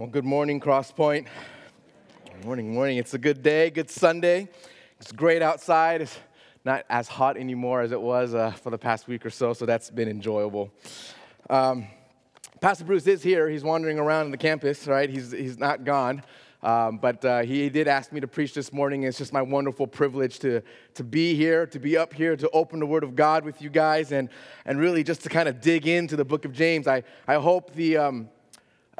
Well, good morning, Crosspoint. Morning, morning. It's a good day, good Sunday. It's great outside. It's not as hot anymore as it was uh, for the past week or so, so that's been enjoyable. Um, Pastor Bruce is here. He's wandering around in the campus, right? He's, he's not gone. Um, but uh, he did ask me to preach this morning. It's just my wonderful privilege to, to be here, to be up here, to open the Word of God with you guys, and, and really just to kind of dig into the book of James. I, I hope the, um,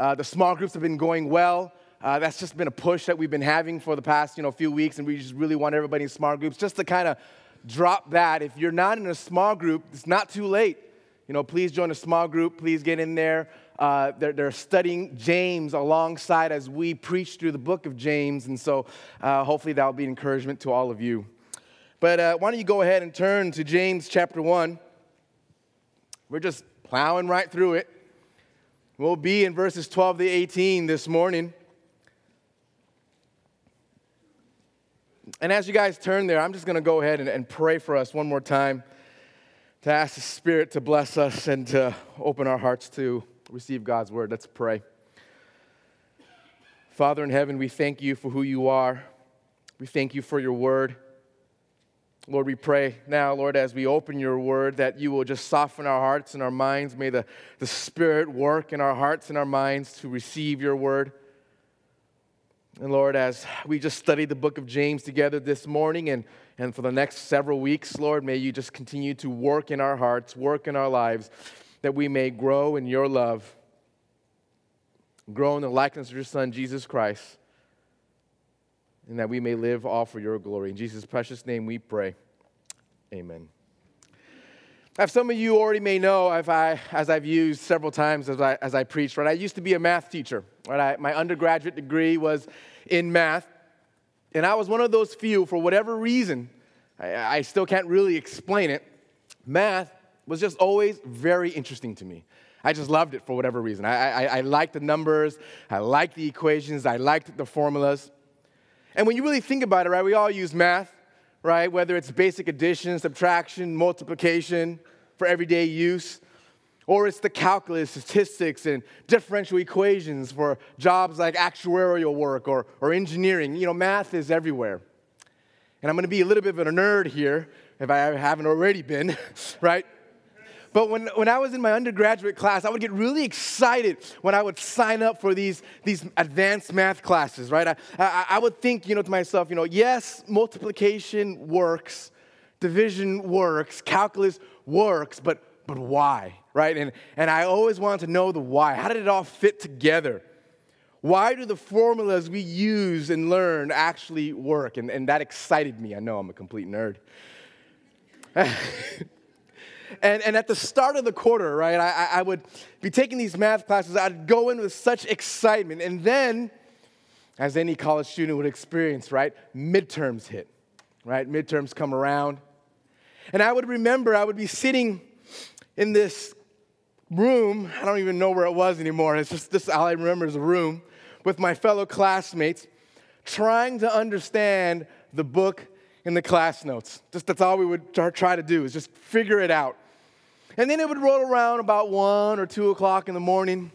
uh, the small groups have been going well. Uh, that's just been a push that we've been having for the past you know few weeks, and we just really want everybody in small groups just to kind of drop that. If you're not in a small group, it's not too late. You know, please join a small group. Please get in there. Uh, they're, they're, studying James alongside as we preach through the book of James, and so uh, hopefully that will be an encouragement to all of you. But uh, why don't you go ahead and turn to James chapter one? We're just plowing right through it. We'll be in verses 12 to 18 this morning. And as you guys turn there, I'm just going to go ahead and, and, pray for us one more time to ask the Spirit to bless us and to open our hearts to receive God's word. Let's pray. Father in heaven, we thank you for who you are. We thank you for your word. Lord, we pray now, Lord, as we open your word, that you will just soften our hearts and our minds. May the, the Spirit work in our hearts and our minds to receive your word. And Lord, as we just studied the book of James together this morning and, and for the next several weeks, Lord, may you just continue to work in our hearts, work in our lives, that we may grow in your love, grow in the likeness of your Son, Jesus Christ and that we may live all for your glory. In Jesus' precious name we pray. Amen. As some of you already may know, I, as I've used several times as I, as I preached, right, I used to be a math teacher. Right? I, my undergraduate degree was in math, and I was one of those few, for whatever reason, I, I still can't really explain it, math was just always very interesting to me. I just loved it for whatever reason. I, I, I liked the numbers, I liked the equations, I liked the formulas. And when you really think about it, right, we all use math, right? Whether it's basic addition, subtraction, multiplication for everyday use, or it's the calculus, statistics, and differential equations for jobs like actuarial work or, or engineering. You know, math is everywhere. And I'm to be a little bit of a nerd here, if I haven't already been, right? But when, when I was in my undergraduate class, I would get really excited when I would sign up for these, these advanced math classes, right? I, I, I would think, you know, to myself, you know, yes, multiplication works, division works, calculus works, but, but why, right? And, and I always wanted to know the why. How did it all fit together? Why do the formulas we use and learn actually work? And, and that excited me. I know I'm a complete nerd. And, and at the start of the quarter, right, I, I would be taking these math classes. I'd go in with such excitement. And then, as any college student would experience, right, midterms hit, right? Midterms come around. And I would remember I would be sitting in this room. I don't even know where it was anymore. It's just this, all I remember is a room with my fellow classmates trying to understand the book in the class notes. Just that's all we would try to do is just figure it out. And then it would roll around about one or two o'clock in the morning,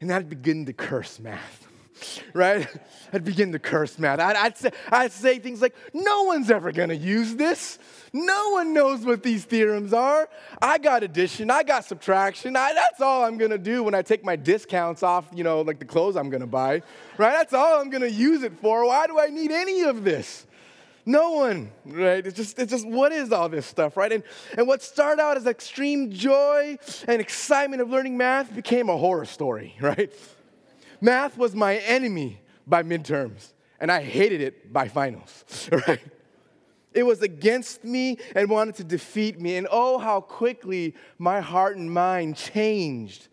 and I'd begin to curse math, right? I'd begin to curse math. I'd, I'd, say, I'd say things like, No one's ever gonna use this. No one knows what these theorems are. I got addition, I got subtraction. I, that's all I'm gonna do when I take my discounts off, you know, like the clothes I'm gonna buy, right? That's all I'm gonna use it for. Why do I need any of this? No one, right? It's just, it's just what is all this stuff, right? And, and what started out as extreme joy and excitement of learning math became a horror story, right? Math was my enemy by midterms, and I hated it by finals, right? It was against me and wanted to defeat me. And oh, how quickly my heart and mind changed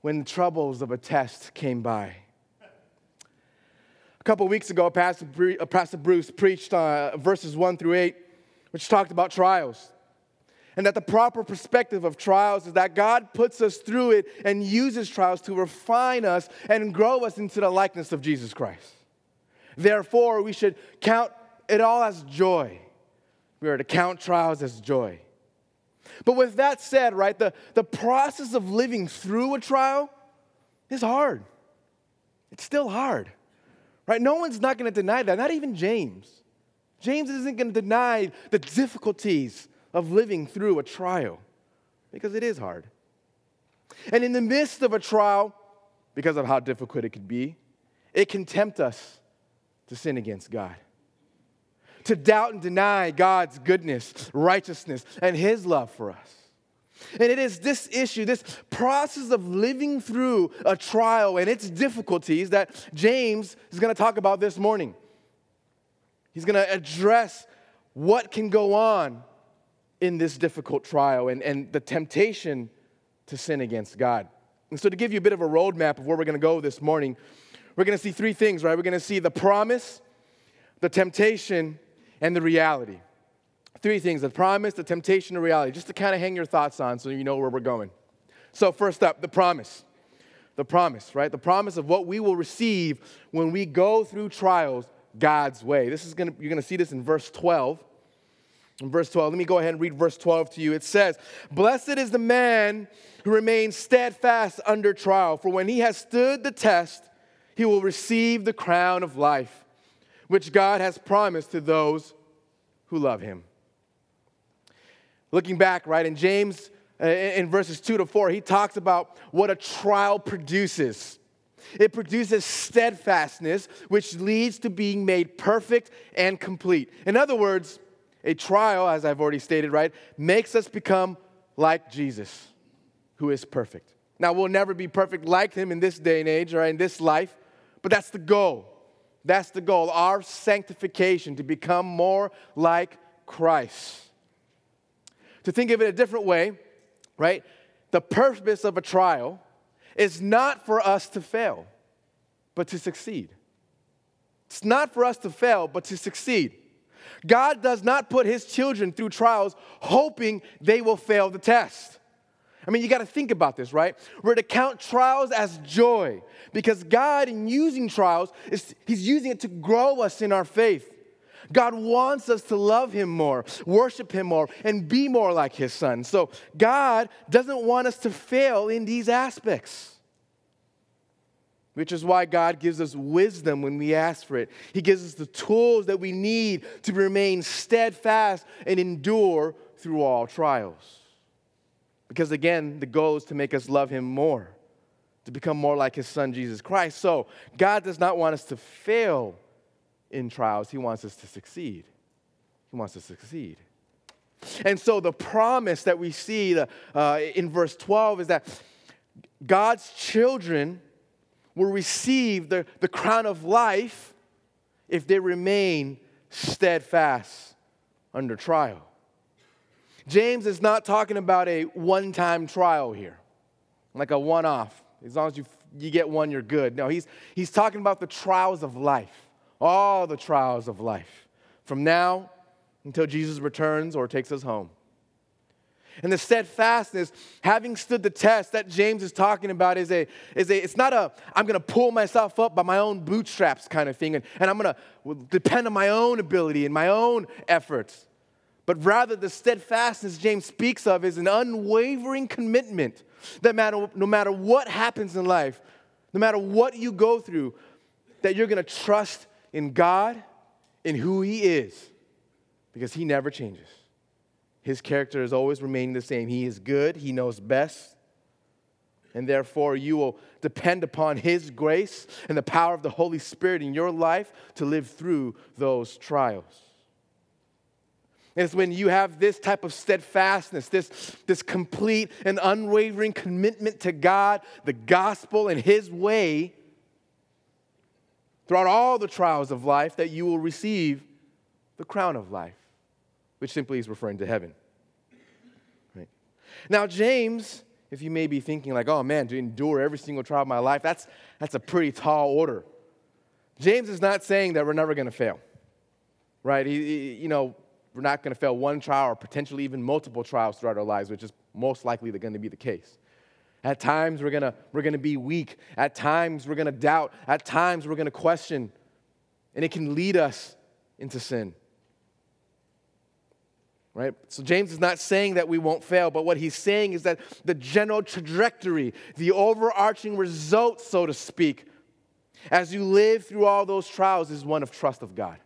when the troubles of a test came by. A couple weeks ago, Pastor, uh, Pastor Bruce preached uh, verses 1 through 8, which talked about trials. And that the proper perspective of trials is that God puts us through it and uses trials to refine us and grow us into the likeness of Jesus Christ. Therefore, we should count it all as joy. We are to count trials as joy. But with that said, right, the, the process of living through a trial is hard. It's still hard, right? No one's not going to deny that, not even James. James isn't going to deny the difficulties of living through a trial because it is hard. And in the midst of a trial, because of how difficult it could be, it can tempt us to sin against God, to doubt and deny God's goodness, righteousness, and His love for us. And it is this issue, this process of living through a trial and its difficulties that James is going to talk about this morning. He's going to address what can go on in this difficult trial and, and the temptation to sin against God. And so, to give you a bit of a roadmap of where we're going to go this morning, we're going to see three things, right? We're going to see the promise, the temptation, and the reality. Three things the promise, the temptation, and reality, just to kind of hang your thoughts on so you know where we're going. So, first up, the promise. The promise, right? The promise of what we will receive when we go through trials God's way. This is gonna, you're to see this in verse 12. In verse 12, let me go ahead and read verse 12 to you. It says, Blessed is the man who remains steadfast under trial, for when he has stood the test, he will receive the crown of life, which God has promised to those who love him. Looking back, right, in James, uh, in verses 2 to 4, he talks about what a trial produces. It produces steadfastness, which leads to being made perfect and complete. In other words, a trial, as I've already stated, right, makes us become like Jesus, who is perfect. Now, we'll never be perfect like him in this day and age or in this life, but that's the goal. That's the goal, our sanctification, to become more like Christ. To think of it a different way, right? The purpose of a trial is not for us to fail, but to succeed. It's not for us to fail, but to succeed. God does not put his children through trials hoping they will fail the test. I mean, you got to think about this, right? We're to count trials as joy because God, in using trials, is, He's using it to grow us in our faith. God wants us to love Him more, worship Him more, and be more like His Son. So, God doesn't want us to fail in these aspects which is why God gives us wisdom when we ask for it. He gives us the tools that we need to remain steadfast and endure through all trials. Because again, the goal is to make us love Him more, to become more like His Son, Jesus Christ. So, God does not want us to fail in trials, He wants us to succeed. He wants us to succeed. And so, the promise that we see uh, in verse 12 is that God's children will receive the, the crown of life if they remain steadfast under trial. James is not talking about a one time trial here, like a one off. As long as you, you get one, you're good. No, he's, he's talking about the trials of life, all the trials of life, from now until Jesus returns or takes us home. And the steadfastness, having stood the test that James is talking about, is a, is a it's not a, I'm to pull myself up by my own bootstraps kind of thing, and, and I'm to depend on my own ability and my own efforts. But rather, the steadfastness James speaks of is an unwavering commitment that matter, no matter what happens in life, no matter what you go through, that you're to trust in God, in who He is, because He never changes. His character has always remained the same. He is good, He knows best. And therefore, you will depend upon His grace and the power of the Holy Spirit in your life to live through those trials. It's when you have this type of steadfastness, this, this complete and unwavering commitment to God, the gospel, and His way throughout all the trials of life that you will receive the crown of life which simply is referring to heaven. Right? Now, James, if you may be thinking like, oh man, to endure every single trial of my life, that's, that's a pretty tall order. James is not saying that we're never going to fail, right? He, he, you know, we're not going to fail one trial or potentially even multiple trials throughout our lives, which is most likely going to be the case. At times, we're to we're to be weak. At times, we're to doubt. At times, we're to question. And it can lead us into sin right? So James is not saying that we won't fail, but what he's saying is that the general trajectory, the overarching result, so to speak, as you live through all those trials is one of trust of God.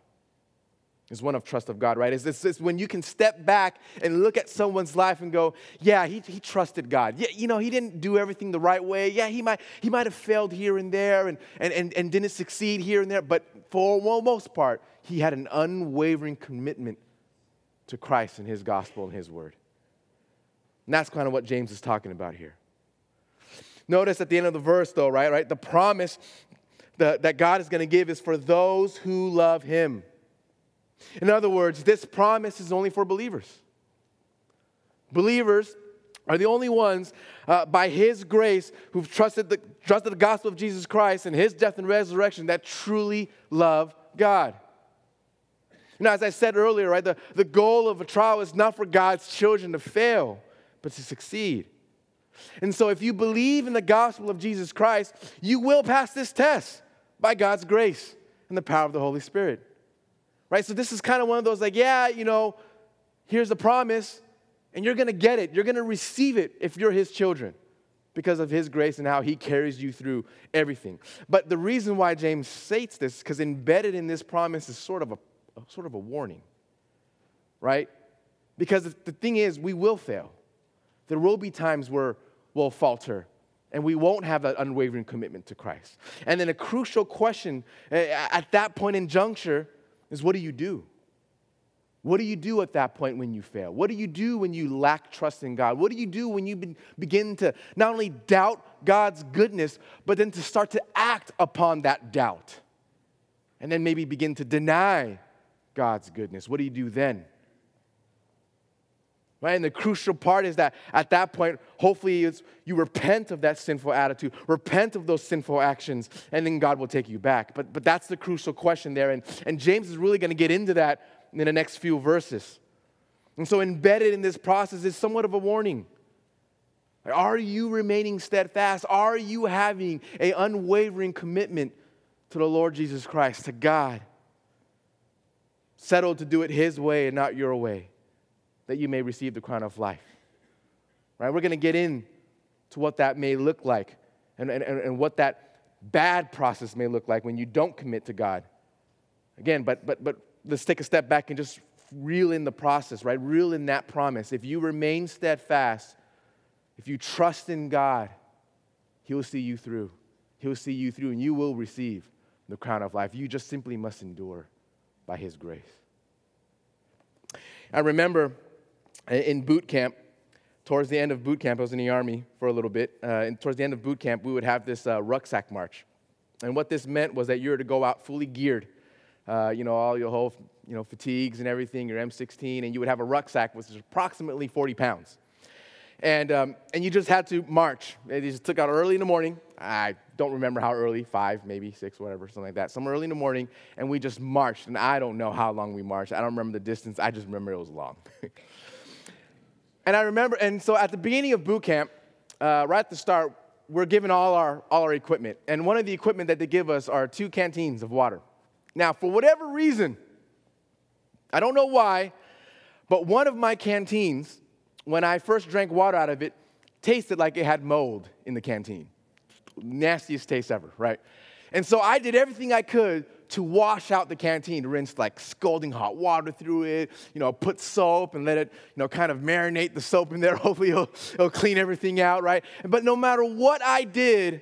Is one of trust of God, right? Is this, this when you can step back and look at someone's life and go, yeah, he, he trusted God. Yeah, you know, he didn't do everything the right way. Yeah, he might, he might have failed here and there and, and, and, and didn't succeed here and there, but for the most part, he had an unwavering commitment to Christ and his gospel and his word. And that's kind of what James is talking about here. Notice at the end of the verse, though, right? Right? The promise that, that God is going to give is for those who love him. In other words, this promise is only for believers. Believers are the only ones uh, by His grace who've trusted the, trusted the gospel of Jesus Christ and His death and resurrection that truly love God. Know, as I said earlier, right, the, the goal of a trial is not for God's children to fail, but to succeed. And so, if you believe in the gospel of Jesus Christ, you will pass this test by God's grace and the power of the Holy Spirit. Right? So, this is kind of one of those like, yeah, you know, here's the promise, and you're going to get it. You're going to receive it if you're His children because of His grace and how He carries you through everything. But the reason why James states this, because embedded in this promise is sort of a, a sort of a warning, right? Because the thing is, we will fail. There will be times where we'll falter and we won't have that unwavering commitment to Christ. And then a crucial question eh, at that point in juncture is what do you do? What do you do at that point when you fail? What do you do when you lack trust in God? What do you do when you begin to not only doubt God's goodness, but then to start to act upon that doubt? And then maybe begin to deny God's goodness. What do you do then? Right? And the crucial part is that at that point, hopefully, you repent of that sinful attitude, repent of those sinful actions, and then God will take you back. But, but that's the crucial question there. And, and James is really going to get into that in the next few verses. And so, embedded in this process is somewhat of a warning. Are you remaining steadfast? Are you having an unwavering commitment to the Lord Jesus Christ, to God? Settled to do it His way and not your way that you may receive the crown of life. Right? We're going to get in to what that may look like and, and, and what that bad process may look like when you don't commit to God. Again, but, but, but let's take a step back and just reel in the process, right? Reel in that promise. If you remain steadfast, if you trust in God, He'll see you through. He'll see you through, and you will receive the crown of life. You just simply must endure by His grace. I remember in boot camp, towards the end of boot camp, I was in the army for a little bit, uh, and towards the end of boot camp, we would have this uh, rucksack march. And what this meant was that you were to go out fully geared, uh, you know, all your whole, you know, fatigues and everything, your M16, and you would have a rucksack which is approximately 40 pounds. And, um, and you just had to march. They just took out early in the morning. I don't remember how early, five, maybe six, whatever, something like that. Some early in the morning, and we just marched. And I don't know how long we marched. I don't remember the distance. I just remember it was long. And I remember, and so at the beginning of boot camp, uh, right at the start, we're given all our, all our equipment. And one of the equipment that they give us are two canteens of water. Now, for whatever reason, I don't know why, but one of my canteens, when I first drank water out of it, tasted like it had mold in the canteen. Nastiest taste ever, right? And so I did everything I could to wash out the canteen, rinse like scalding hot water through it, you know, put soap and let it, you know, kind of marinate the soap in there. Hopefully it'll, it'll clean everything out, right? But no matter what I did,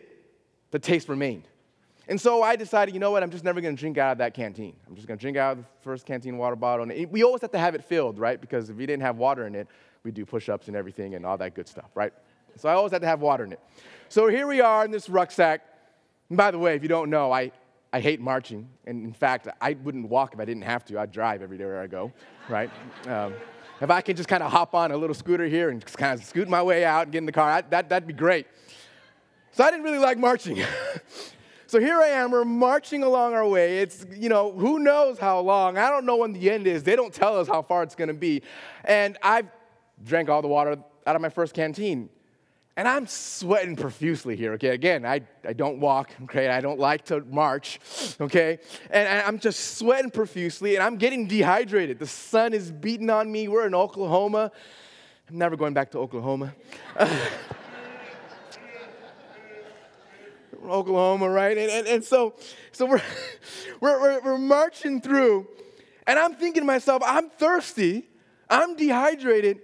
the taste remained. And so I decided, you know what, I'm just never gonna drink out of that canteen. I'm just gonna drink out of the first canteen water bottle. And we always have to have it filled, right? Because if we didn't have water in it, we do push ups and everything and all that good stuff, right? So I always had to have water in it. So here we are in this rucksack. And by the way, if you don't know, I, I hate marching. And in fact, I wouldn't walk if I didn't have to. I'd drive every day where I go, right? Um, if I can just kind of hop on a little scooter here and just kind of scoot my way out and get in the car, I, that, that'd be great. So I didn't really like marching. so here I am, we're marching along our way. It's, you know, who knows how long. I don't know when the end is. They don't tell us how far it's going to be. And I've drank all the water out of my first canteen. And I'm sweating profusely here, okay? Again, I, I don't walk, okay? I don't like to march, okay? And, I'm just sweating profusely and I'm getting dehydrated. The sun is beating on me. We're in Oklahoma. I'm never going back to Oklahoma. Oklahoma, right? And, and, and so, so we're, we're, we're marching through, and I'm thinking to myself, I'm thirsty, I'm dehydrated.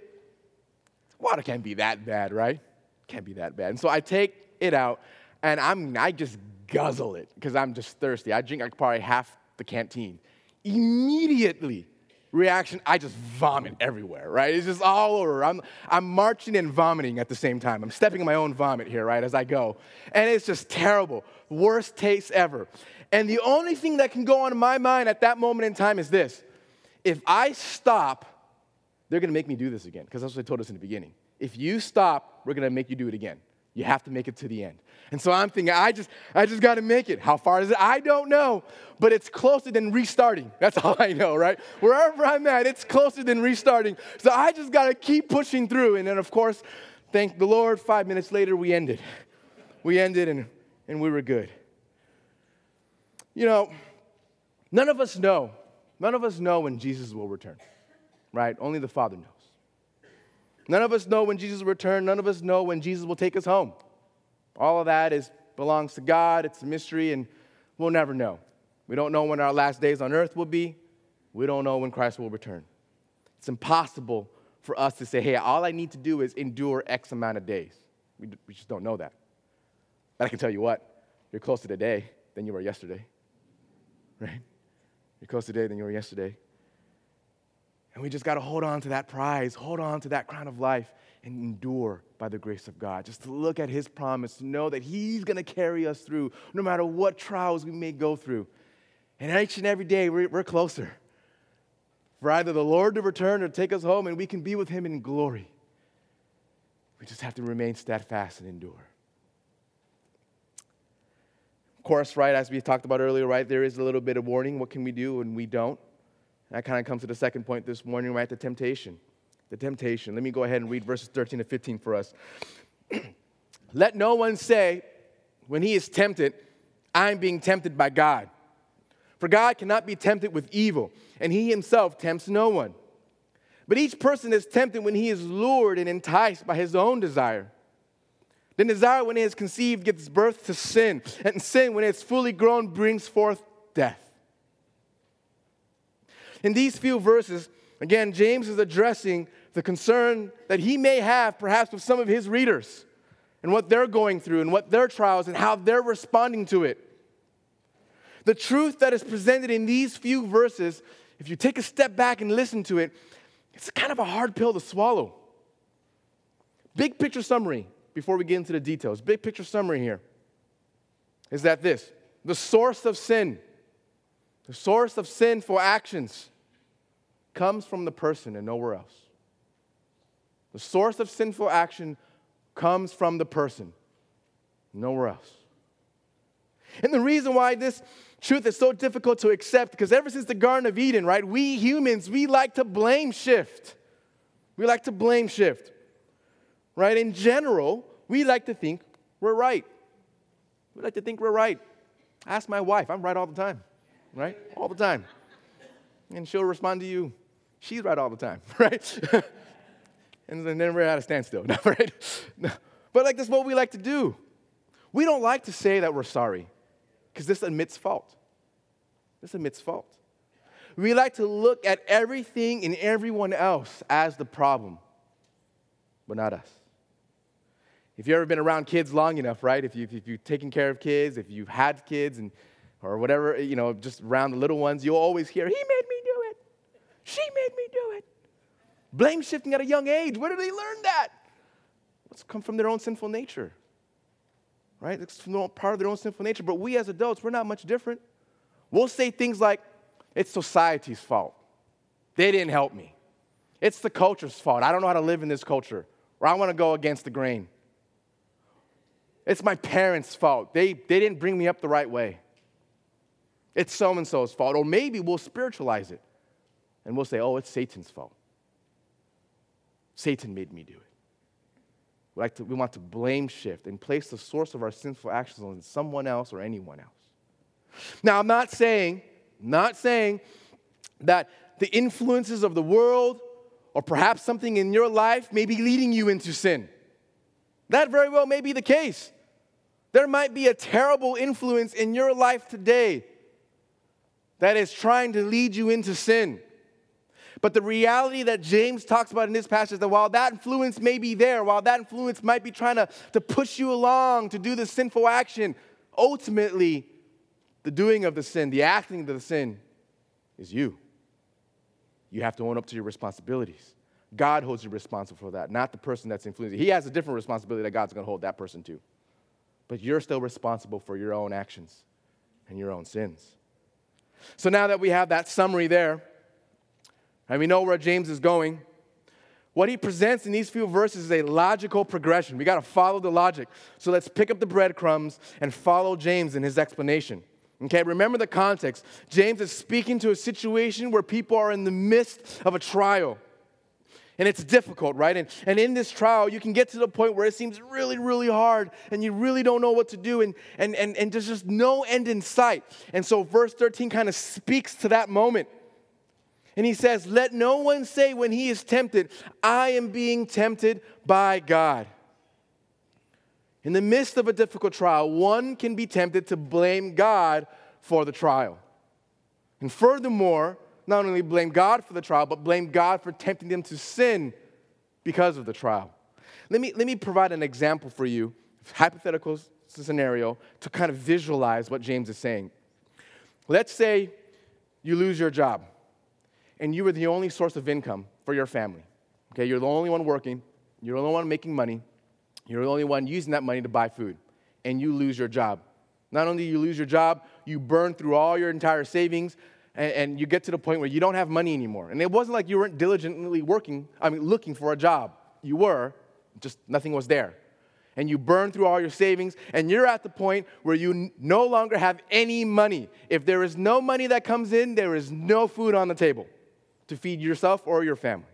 Water can't be that bad, right? Can't be that bad. And so I take it out, and I'm, I just guzzle it because I'm just thirsty. I drink like probably half the canteen. Immediately, reaction, I just vomit everywhere, right? It's just all over. I'm, I'm marching and vomiting at the same time. I'm stepping in my own vomit here, right, as I go. And it's just terrible. Worst taste ever. And the only thing that can go on in my mind at that moment in time is this if I stop, they're gonna make me do this again, because that's what they told us in the beginning. If you stop, we're gonna make you do it again. You have to make it to the end. And so I'm thinking, I just, I just got to make it. How far is it? I don't know, but it's closer than restarting. That's all I know, right? Wherever I'm at, it's closer than restarting. So I just got to keep pushing through. And then, of course, thank the Lord, five minutes later, we ended. We ended and, and we were good. You know, none of us know. None of us know when Jesus will return, right? Only the Father knows. None of us know when Jesus will return. None of us know when Jesus will take us home. All of that is, belongs to God. It's a mystery, and we'll never know. We don't know when our last days on earth will be. We don't know when Christ will return. It's impossible for us to say, hey, all I need to do is endure X amount of days. We, we just don't know that. But I can tell you what, you're closer today than you were yesterday. Right? You're closer today than you were yesterday. And we just got to hold on to that prize, hold on to that crown of life, and endure by the grace of God. Just to look at His promise, to know that He's going to carry us through no matter what trials we may go through. And each and every day, we're, we're closer for either the Lord to return or take us home, and we can be with Him in glory. We just have to remain steadfast and endure. Of course, right, as we talked about earlier, right, there is a little bit of warning. What can we do when we don't? That kind of comes to the second point this morning, right? The temptation. The temptation. Let me go ahead and read verses 13 to 15 for us. Let no one say, when he is tempted, I'm being tempted by God. For God cannot be tempted with evil, and he himself tempts no one. But each person is tempted when he is lured and enticed by his own desire. Then desire, when it is conceived, gives birth to sin, and sin, when it's fully grown, brings forth death. In these few verses, again, James is addressing the concern that he may have perhaps with some of his readers and what they're going through and what their trials and how they're responding to it. The truth that is presented in these few verses, if you take a step back and listen to it, it's kind of a hard pill to swallow. Big picture summary before we get into the details. Big picture summary here is that this the source of sin, the source of sinful actions comes from the person and nowhere else. The source of sinful action comes from the person, nowhere else. And the reason why this truth is so difficult to accept, because ever since the Garden of Eden, right, we humans, we like to blame shift. We like to blame shift. Right? In general, we like to think we're right. We like to think we're right. Ask my wife, I'm right all the time, right? All the time. And she'll respond to you, She's right all the time, right? and then we're at a standstill, right? But like that's what we like to do. We don't like to say that we're sorry because this admits fault. This admits fault. We like to look at everything and everyone else as the problem, but not us. If you've ever been around kids long enough, right? If, you, if you've taken care of kids, if you've had kids, and, or whatever, you know, just around the little ones, you'll always hear, He made. She made me do it. Blame shifting at a young age. Where did they learn that? It's come from their own sinful nature. Right? It's part of their own sinful nature. But we as adults, we're not much different. We'll say things like, it's society's fault. They didn't help me. It's the culture's fault. I don't know how to live in this culture. Or I want to go against the grain. It's my parents' fault. They, they didn't bring me up the right way. It's so and so's fault. Or maybe we'll spiritualize it and we'll say, oh, it's Satan's fault. Satan made me do it. We, like to, we want to blame shift and place the source of our sinful actions on someone else or anyone else. Now, I'm not saying, not saying that the influences of the world or perhaps something in your life may be leading you into sin. That very well may be the case. There might be a terrible influence in your life today that is trying to lead you into sin. But the reality that James talks about in this passage is that while that influence may be there, while that influence might be trying to, to push you along to do the sinful action, ultimately, the doing of the sin, the acting of the sin, is you. You have to own up to your responsibilities. God holds you responsible for that, not the person that's influencing. He has a different responsibility that God's going to hold that person to but you're still responsible for your own actions and your own sins. So now that we have that summary there, and we know where James is going, what he presents in these few verses is a logical progression. We got to follow the logic. So let's pick up the breadcrumbs and follow James in his explanation. Okay, remember the context. James is speaking to a situation where people are in the midst of a trial. And it's difficult, right? And, and in this trial, you can get to the point where it seems really, really hard and you really don't know what to do and, and, and, and there's just no end in sight. And so, verse 13 kind of speaks to that moment. And he says, Let no one say when he is tempted, I am being tempted by God. In the midst of a difficult trial, one can be tempted to blame God for the trial. And furthermore, not only blame God for the trial, but blame God for tempting them to sin because of the trial. Let me, let me provide an example for you, hypothetical scenario, to kind of visualize what James is saying. Let's say you lose your job and you were the only source of income for your family. Okay, you're the only one working, you're the only one making money, you're the only one using that money to buy food, and you lose your job. Not only do you lose your job, you burn through all your entire savings, and, and you get to the point where you don't have money anymore. And it wasn't like you weren't diligently working, I mean, looking for a job. You were, just nothing was there. And you burn through all your savings, and you're at the point where you n- no longer have any money. If there is no money that comes in, there is no food on the table to feed yourself or your family.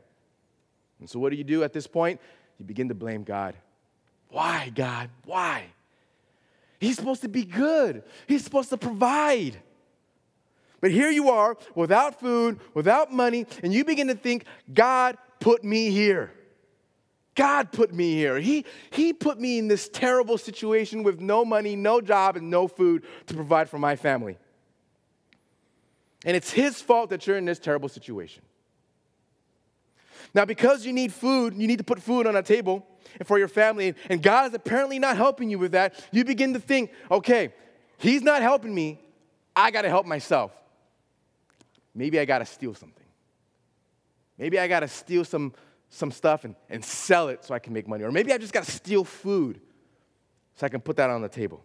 And so, what do you do at this point? You begin to blame God. Why, God? Why? He's supposed to be good, He's supposed to provide. But here you are without food, without money, and you begin to think, God put me here. God put me here. He, he put me in this terrible situation with no money, no job, and no food to provide for my family. And it's His fault that you're in this terrible situation. Now, because you need food, you need to put food on a table for your family, and God is apparently not helping you with that, you begin to think, okay, He's not helping me, I got to help myself maybe I got to steal something. Maybe I got to steal some, some stuff and, and sell it so I can make money. Or maybe I just got to steal food so I can put that on the table.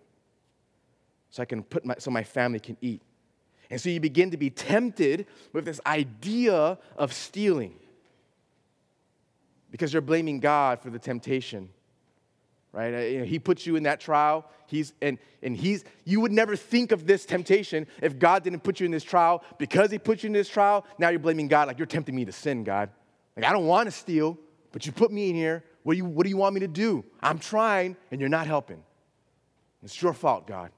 So I can put my, so my family can eat. And so you begin to be tempted with this idea of stealing because you're blaming God for the temptation right? Uh, he puts you in that trial. He's, and, and he's, you would never think of this temptation if God didn't put you in this trial. Because he put you in this trial, now you're blaming God like you're tempting me to sin, God. Like, I don't want to steal, but you put me in here. What do you, what do you want me to do? I'm trying, and you're not helping. It's your fault, God.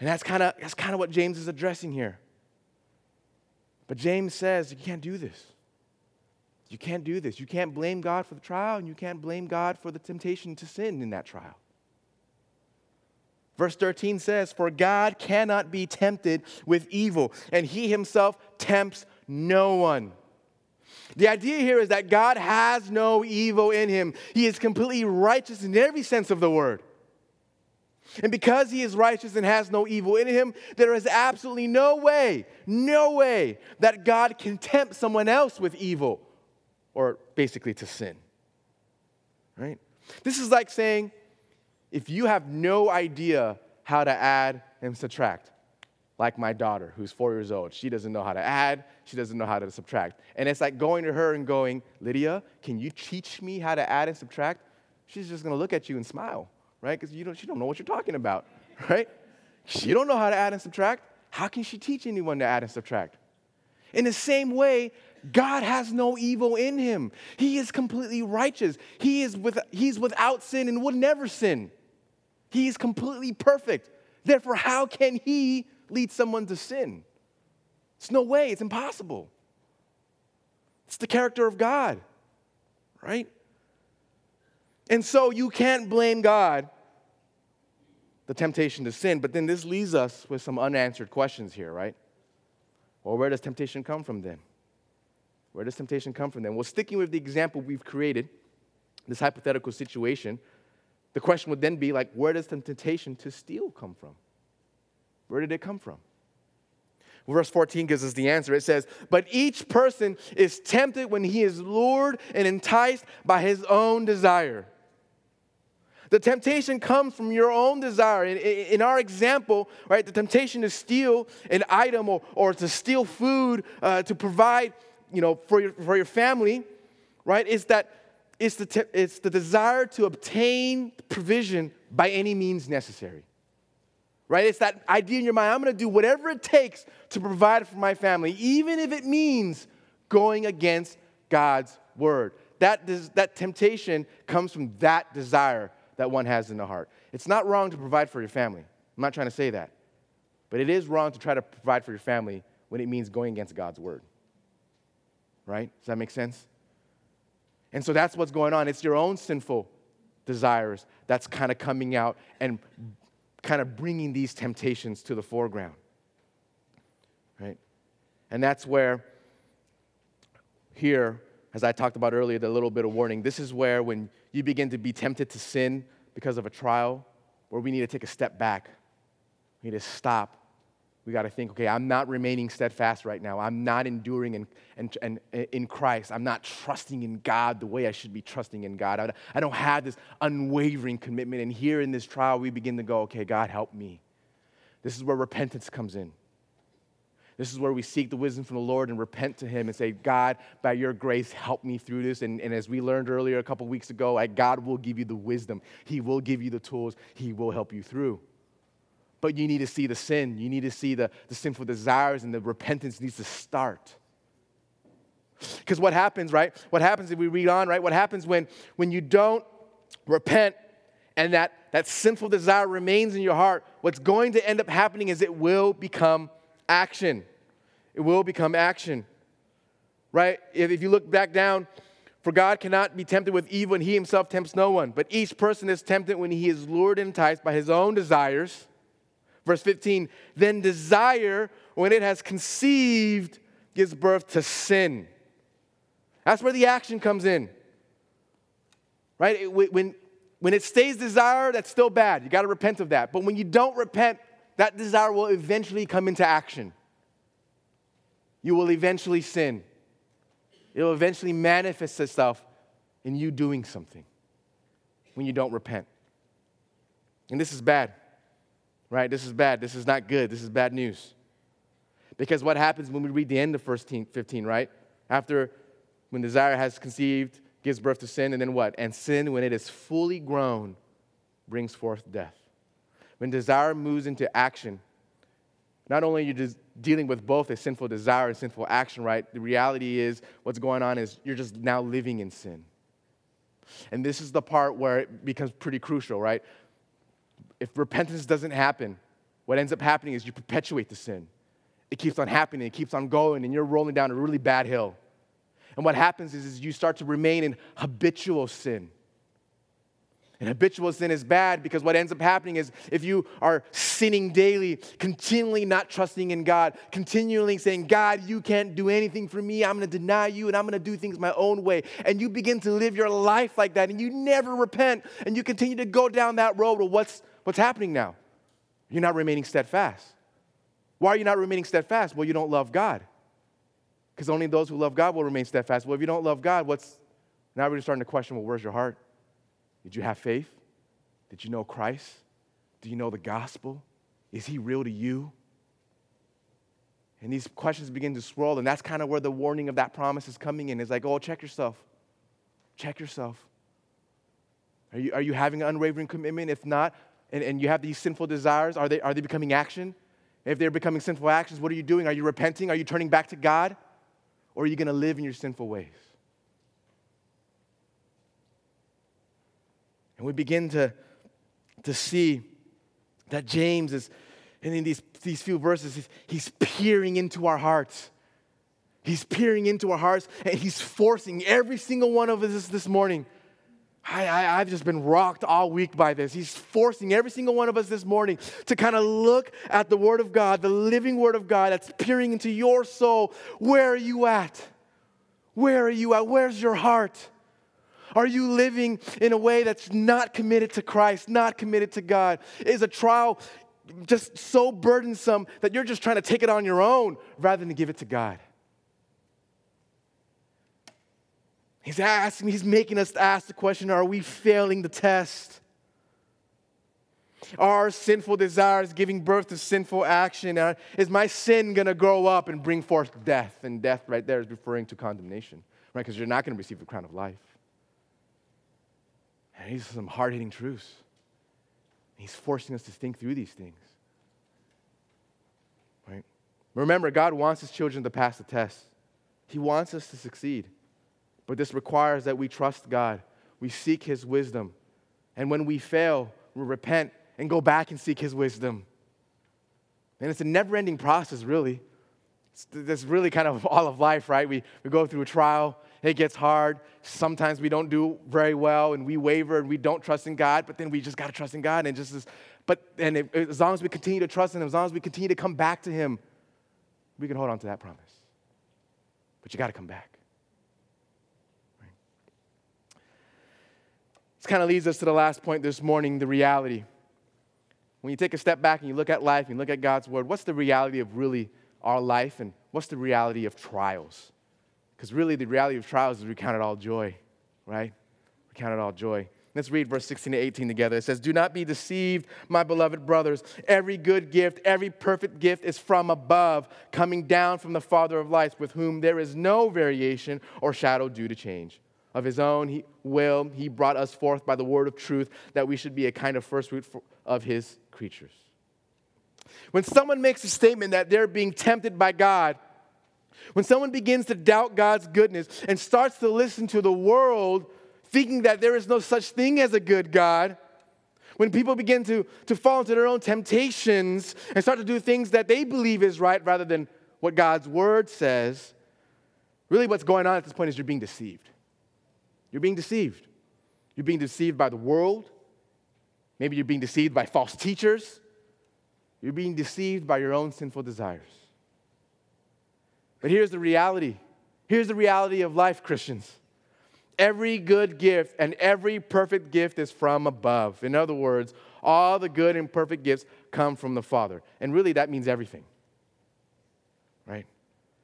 And that's kind of that's kind of what James is addressing here. But James says you can't do this. You can't do this. You can't blame God for the trial, and you can't blame God for the temptation to sin in that trial. Verse 13 says, For God cannot be tempted with evil, and he himself tempts no one. The idea here is that God has no evil in him. He is completely righteous in every sense of the word. And because he is righteous and has no evil in him, there is absolutely no way, no way that God can tempt someone else with evil or basically to sin. Right? This is like saying if you have no idea how to add and subtract, like my daughter who's four years old, she doesn't know how to add, she doesn't know how to subtract. And it's like going to her and going, Lydia, can you teach me how to add and subtract? She's just gonna look at you and smile, right? Because you don't, she don't know what you're talking about, right? She don't know how to add and subtract. How can she teach anyone to add and subtract? In the same way, God has no evil in him. He is completely righteous. He is with, he's without sin and would never sin. He is completely perfect. Therefore, how can he lead someone to sin? It's no way, it's impossible. It's the character of God, right? And so you can't blame God the temptation to sin. But then this leaves us with some unanswered questions here, right? Well, where does temptation come from then? Where does temptation come from then? Well, sticking with the example we've created, this hypothetical situation, the question would then be like, where does the temptation to steal come from? Where did it come from? Verse 14 gives us the answer. It says, But each person is tempted when he is lured and enticed by his own desire. The temptation comes from your own desire. In, in, our example, right, the temptation to steal an item or, or to steal food uh, to provide, you know, for your, for your family, right, is that it's the, te- it's the desire to obtain provision by any means necessary. Right? It's that idea in your mind I'm going to do whatever it takes to provide for my family, even if it means going against God's word. That, des- that temptation comes from that desire that one has in the heart. It's not wrong to provide for your family. I'm not trying to say that. But it is wrong to try to provide for your family when it means going against God's word. Right? Does that make sense? And so that's what's going on. It's your own sinful desires that's kind of coming out and kind of bringing these temptations to the foreground. Right? And that's where, here, as I talked about earlier, the little bit of warning, this is where when you begin to be tempted to sin because of a trial, where we need to take a step back. We need to stop we got to think, okay, I'm not remaining steadfast right now. I'm not enduring in, in, in, in Christ. I'm not trusting in God the way I should be trusting in God. I, I don't have this unwavering commitment. And here in this trial, we begin to go, okay, God, help me. This is where repentance comes in. This is where we seek the wisdom from the Lord and repent to Him and say, God, by your grace, help me through this. And, and as we learned earlier a couple weeks ago, I, God will give you the wisdom, He will give you the tools, He will help you through but you need to see the sin. You need to see the, the sinful desires, and the repentance needs to start. Because what happens, right? What happens if we read on, right? What happens when, when you don't repent and that, that sinful desire remains in your heart? What's going to end up happening is it will become action. It will become action, right? If, if you look back down, for God cannot be tempted with evil, and he himself tempts no one. But each person is tempted when he is lured and enticed by his own desires. Verse 15, then desire, when it has conceived, gives birth to sin. That's where the action comes in. Right? When, when it stays desire, that's still bad. You got to repent of that. But when you don't repent, that desire will eventually come into action. You will eventually sin. It will eventually manifest itself in you doing something when you don't repent. And this is bad right? This is bad. This is not good. This is bad news. Because what happens when we read the end of 15, 15 right? After when desire has conceived, gives birth to sin, and then what? And sin, when it is fully grown, brings forth death. When desire moves into action, not only are you just dealing with both a sinful desire and sinful action, right? The reality is what's going on is you're just now living in sin. And this is the part where it becomes pretty crucial, right? if repentance doesn't happen, what ends up happening is you perpetuate the sin. It keeps on happening, it keeps on going, and you're rolling down a really bad hill. And what happens is, is you start to remain in habitual sin. And habitual sin is bad because what ends up happening is if you are sinning daily, continually not trusting in God, continually saying, God, you can't do anything for me, I'm gonna deny you and I'm gonna do things my own way. And you begin to live your life like that and you never repent and you continue to go down that road. Well, what's, what's happening now? You're not remaining steadfast. Why are you not remaining steadfast? Well, you don't love God. Because only those who love God will remain steadfast. Well, if you don't love God, what's now we're starting to question, well, where's your heart? Did you have faith? Did you know Christ? Do you know the gospel? Is he real to you? And these questions begin to swirl, and that's kind of where the warning of that promise is coming in. It's like, oh, check yourself. Check yourself. Are you, are you having an unwavering commitment? If not, and, and you have these sinful desires, are they, are they becoming action? If they're becoming sinful actions, what are you doing? Are you repenting? Are you turning back to God? Or are you going to live in your sinful ways? And we begin to, to see that James is, and in these, these few verses, he's, he's peering into our hearts. He's peering into our hearts and he's forcing every single one of us this morning I, I, I've just been rocked all week by this. He's forcing every single one of us this morning to kind of look at the Word of God, the living Word of God that's peering into your soul. Where are you at? Where are you at? Where's your heart? Are you living in a way that's not committed to Christ, not committed to God? Is a trial just so burdensome that you're just trying to take it on your own rather than give it to God? He's asking, he's making us ask the question are we failing the test? Are sinful desires giving birth to sinful action? Uh, is my sin going to grow up and bring forth death? And death, right there, is referring to condemnation, right? Because you're not going to receive the crown of life. And these are some hard hitting truths. He's forcing us to think through these things. Right? Remember, God wants his children to pass the test, He wants us to succeed. But this requires that we trust God, we seek His wisdom. And when we fail, we repent and go back and seek His wisdom. And it's a never ending process, really. That's really kind of all of life, right? We, we go through a trial, it gets hard. Sometimes we don't do very well and we waver and we don't trust in God, but then we just got to trust in God. And just as, but and it, as long as we continue to trust in Him, as long as we continue to come back to Him, we can hold on to that promise. But you got to come back. This kind of leads us to the last point this morning the reality. When you take a step back and you look at life and you look at God's word, what's the reality of really our life and what's the reality of trials? Because really, the reality of trials is we count it all joy, right? We count it all joy. Let's read verse 16 to 18 together. It says, Do not be deceived, my beloved brothers. Every good gift, every perfect gift is from above, coming down from the Father of lights, with whom there is no variation or shadow due to change. Of his own will, he brought us forth by the word of truth, that we should be a kind of first fruit of his creatures. When someone makes a statement that they're being tempted by God, when someone begins to doubt God's goodness and starts to listen to the world, thinking that there is no such thing as a good God, when people begin to, to fall into their own temptations and start to do things that they believe is right rather than what God's word says, really what's going on at this point is you're being deceived. You're being deceived. You're being deceived by the world. Maybe you're being deceived by false teachers. You're being deceived by your own sinful desires. But here's the reality. Here's the reality of life, Christians. Every good gift and every perfect gift is from above. In other words, all the good and perfect gifts come from the Father. And really, that means everything. Right?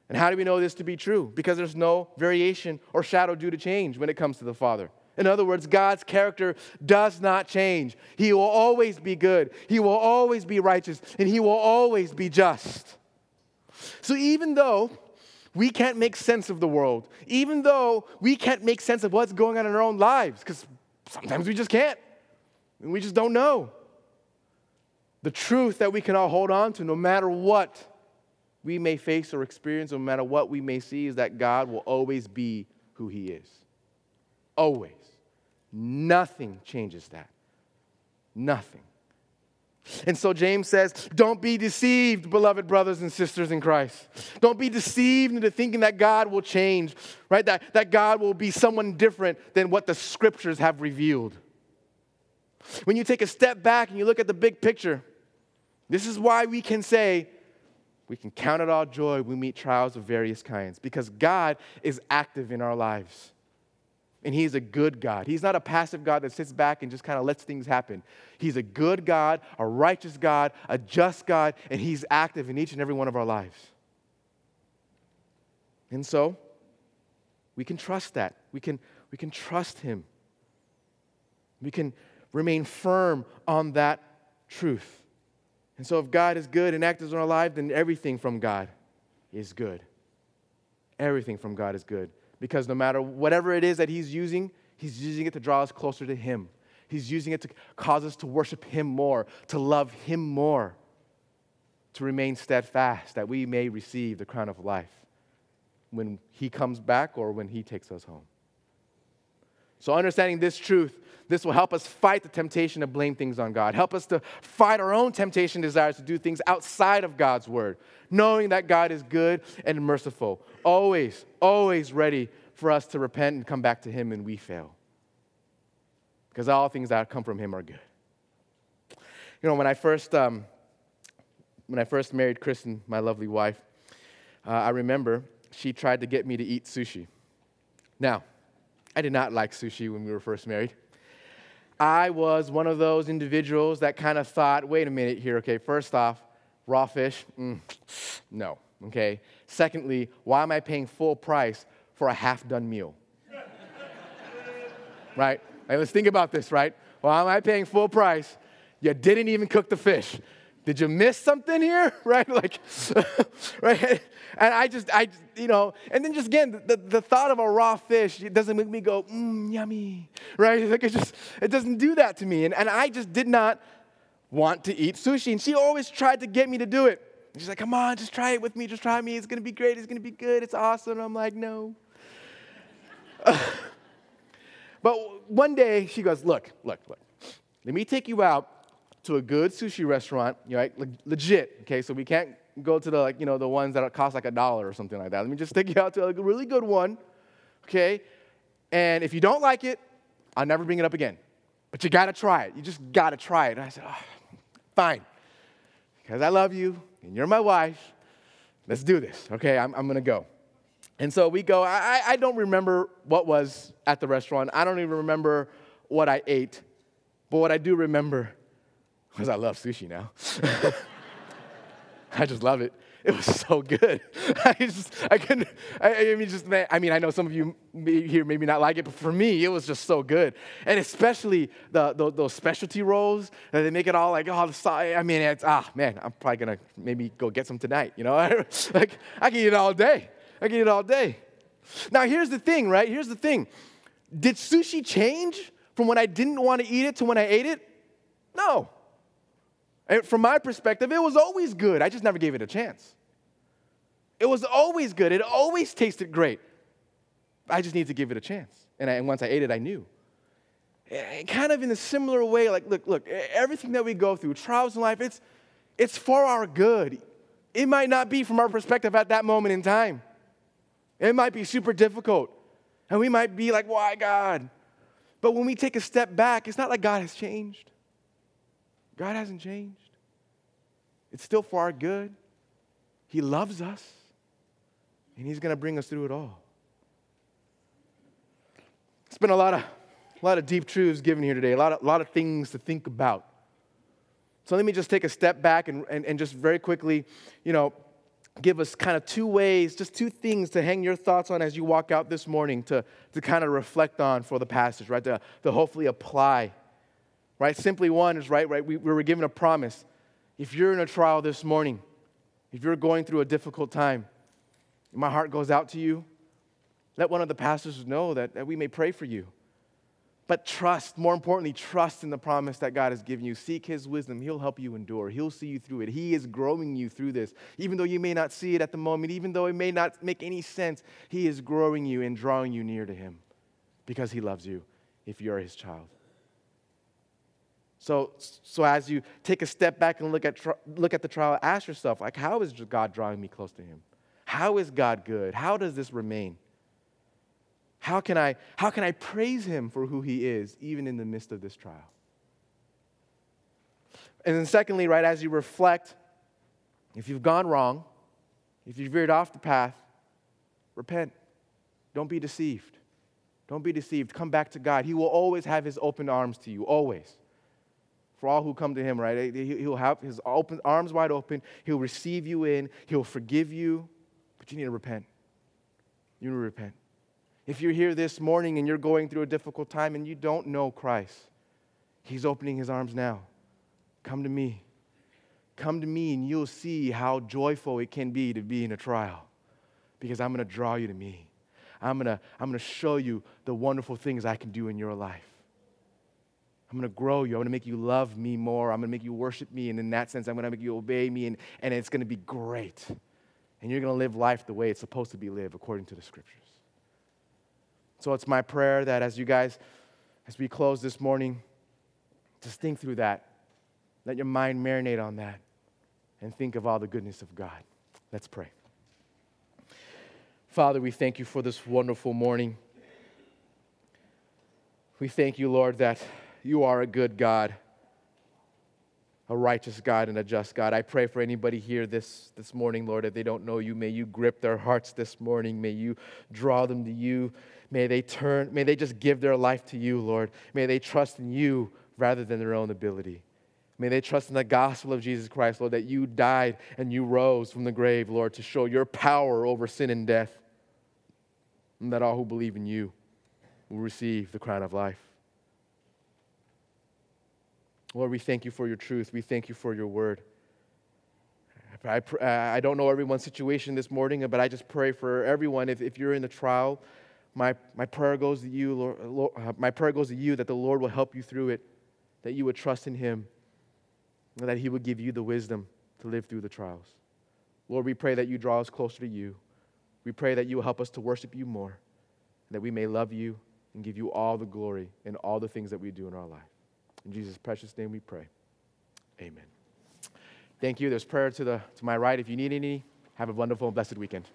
And how do we know this to be true? Because there's no variation or shadow due to change when it comes to the Father. In other words, God's character does not change. He will always be good, He will always be righteous, and He will always be just. So even though we can't make sense of the world, even though we can't make sense of what's going on in our own lives, because sometimes we just can't, and we just don't know. The truth that we can all hold on to no matter what we may face or experience, no matter what we may see, is that God will always be who He is. Always. Nothing changes that. Nothing. And so James says, Don't be deceived, beloved brothers and sisters in Christ. Don't be deceived into thinking that God will change, right? That, that God will be someone different than what the scriptures have revealed. When you take a step back and you look at the big picture, this is why we can say, we can count it all joy we meet trials of various kinds because God is active in our lives. And He's a good God. He's not a passive God that sits back and just kind of lets things happen. He's a good God, a righteous God, a just God, and He's active in each and every one of our lives. And so, we can trust that. We can, we can trust Him. We can remain firm on that truth. And so, if God is good and active in our life, then everything from God is good. Everything from God is good. Because no matter whatever it is that He's using, He's using it to draw us closer to Him. He's using it to cause us to worship Him more, to love Him more, to remain steadfast, that we may receive the crown of life when He comes back or when He takes us home. So, understanding this truth, this will help us fight the temptation to blame things on God. Help us to fight our own temptation desires to do things outside of God's word, knowing that God is good and merciful, always, always ready for us to repent and come back to Him when we fail. because all things that come from Him are good. You know, when I first, um, when I first married Kristen, my lovely wife, uh, I remember she tried to get me to eat sushi. Now, I did not like sushi when we were first married. I was one of those individuals that kind of thought, wait a minute here, okay, first off, raw fish, mm, no, okay. Secondly, why am I paying full price for a half done meal? right? Right, let's think about this, right? Why am I paying full price? You didn't even cook the fish. Did you miss something here? Right? Like, right? And I just, I, you know, and then just again, the, the thought of a raw fish, it doesn't make me go, mmm, yummy, right? Like it just, it doesn't do that to me. And, and I just did not want to eat sushi. And she always tried to get me to do it. she's like, come on, just try it with me, just try me. It's gonna be great, it's gonna be good, it's awesome. And I'm like, no. but one day she goes, look, look, look, let me take you out to a good sushi restaurant, right? legit, okay? So we can't go to the like, you know, the ones that cost like a dollar or something like that. Let me just take you out to a really good one, okay? And if you don't like it, I'll never bring it up again. But you gotta try it. You just gotta try it. And I said, oh, fine. Because I love you and you're my wife. Let's do this, okay? I'm, I'm gonna go. And so we go. I, I don't remember what was at the restaurant. I don't even remember what I ate. But what I do remember because I love sushi now. I just love it. It was so good. I just, I couldn't, I, I, mean, just, I mean, I know some of you here maybe not like it, but for me, it was just so good. And especially the, the those specialty rolls, they make it all like, oh, the side. I mean, it's, ah, man, I'm probably gonna maybe go get some tonight, you know? like, I can eat it all day. I can eat it all day. Now, here's the thing, right? Here's the thing. Did sushi change from when I didn't want to eat it to when I ate it? No. And from my perspective, it was always good. I just never gave it a chance. It was always good. It always tasted great. I just need to give it a chance. And, I, and once I ate it, I knew. And kind of in a similar way, like, look, look, eh, everything that we go through, trials in life, it's, it's for our good. It might not be from our perspective at that moment in time. It might be super difficult. And we might be like, why, God? But when we take a step back, it's not like God has changed. God hasn't changed. It's still for our good. He loves us, and He's going to bring us through it all. It's been a lot of, a lot of deep truths given here today, a lot of, a lot of things to think about. So let me just take a step back and, and, and just very quickly, you know, give us kind of two ways, just two things to hang your thoughts on as you walk out this morning to, to kind of reflect on for the passage, right? To, to hopefully apply. Right? Simply one is right, right? We, we were given a promise if you're in a trial this morning, if you're going through a difficult time, my heart goes out to you. Let one of the pastors know that, that we may pray for you. But trust, more importantly, trust in the promise that God has given you. Seek His wisdom. He'll help you endure. He'll see you through it. He is growing you through this. Even though you may not see it at the moment, even though it may not make any sense, He is growing you and drawing you near to Him because He loves you if you're His child. So, so as you take a step back and look at, look at the trial, ask yourself, like, how is God drawing me close to him? How is God good? How does this remain? How can I, how can I praise him for who he is, even in the midst of this trial? And then secondly, right, as you reflect, if you've gone wrong, if you've veered off the path, repent. Don't be deceived. Don't be deceived. Come back to God. He will always have his open arms to you, always for all who come to him, right? He'll have his open, arms wide open. He'll receive you in. He'll forgive you. But you need to repent. You need to repent. If you're here this morning and you're going through a difficult time and you don't know Christ, He's opening His arms now. Come to me. Come to me and you'll see how joyful it can be to be in a trial because I'm going to draw you to me. I'm going to I'm going to show you the wonderful things I can do in your life. I'm going to grow you. I'm going to make you love me more. I'm going to make you worship me. And in that sense, I'm going to make you obey me. And, and it's going to be great. And you're going to live life the way it's supposed to be lived according to the scriptures. So it's my prayer that as you guys, as we close this morning, just think through that. Let your mind marinate on that and think of all the goodness of God. Let's pray. Father, we thank you for this wonderful morning. We thank you, Lord, that you are a good God, a righteous God, and a just God. I pray for anybody here this, this morning, Lord, if they don't know you, may you grip their hearts this morning. May you draw them to you. May they turn, may they just give their life to you, Lord. May they trust in you rather than their own ability. May they trust in the gospel of Jesus Christ, Lord, that you died and you rose from the grave, Lord, to show your power over sin and death. And that all who believe in you will receive the crown of life. Lord, we thank you for your truth. We thank you for your word. I, uh, I don't know everyone's situation this morning, but I just pray for everyone. If, if you're in the trial, my, my prayer goes to you, Lord, Lord, uh, my prayer goes to you that the Lord will help you through it, that you would trust in him, and that he would give you the wisdom to live through the trials. Lord, we pray that you draw us closer to you. We pray that you will help us to worship you more, that we may love you and give you all the glory in all the things that we do in our life. In Jesus' precious name we pray. Amen. Thank you. There's prayer to, the, to my right. If you need any, have a wonderful and blessed weekend.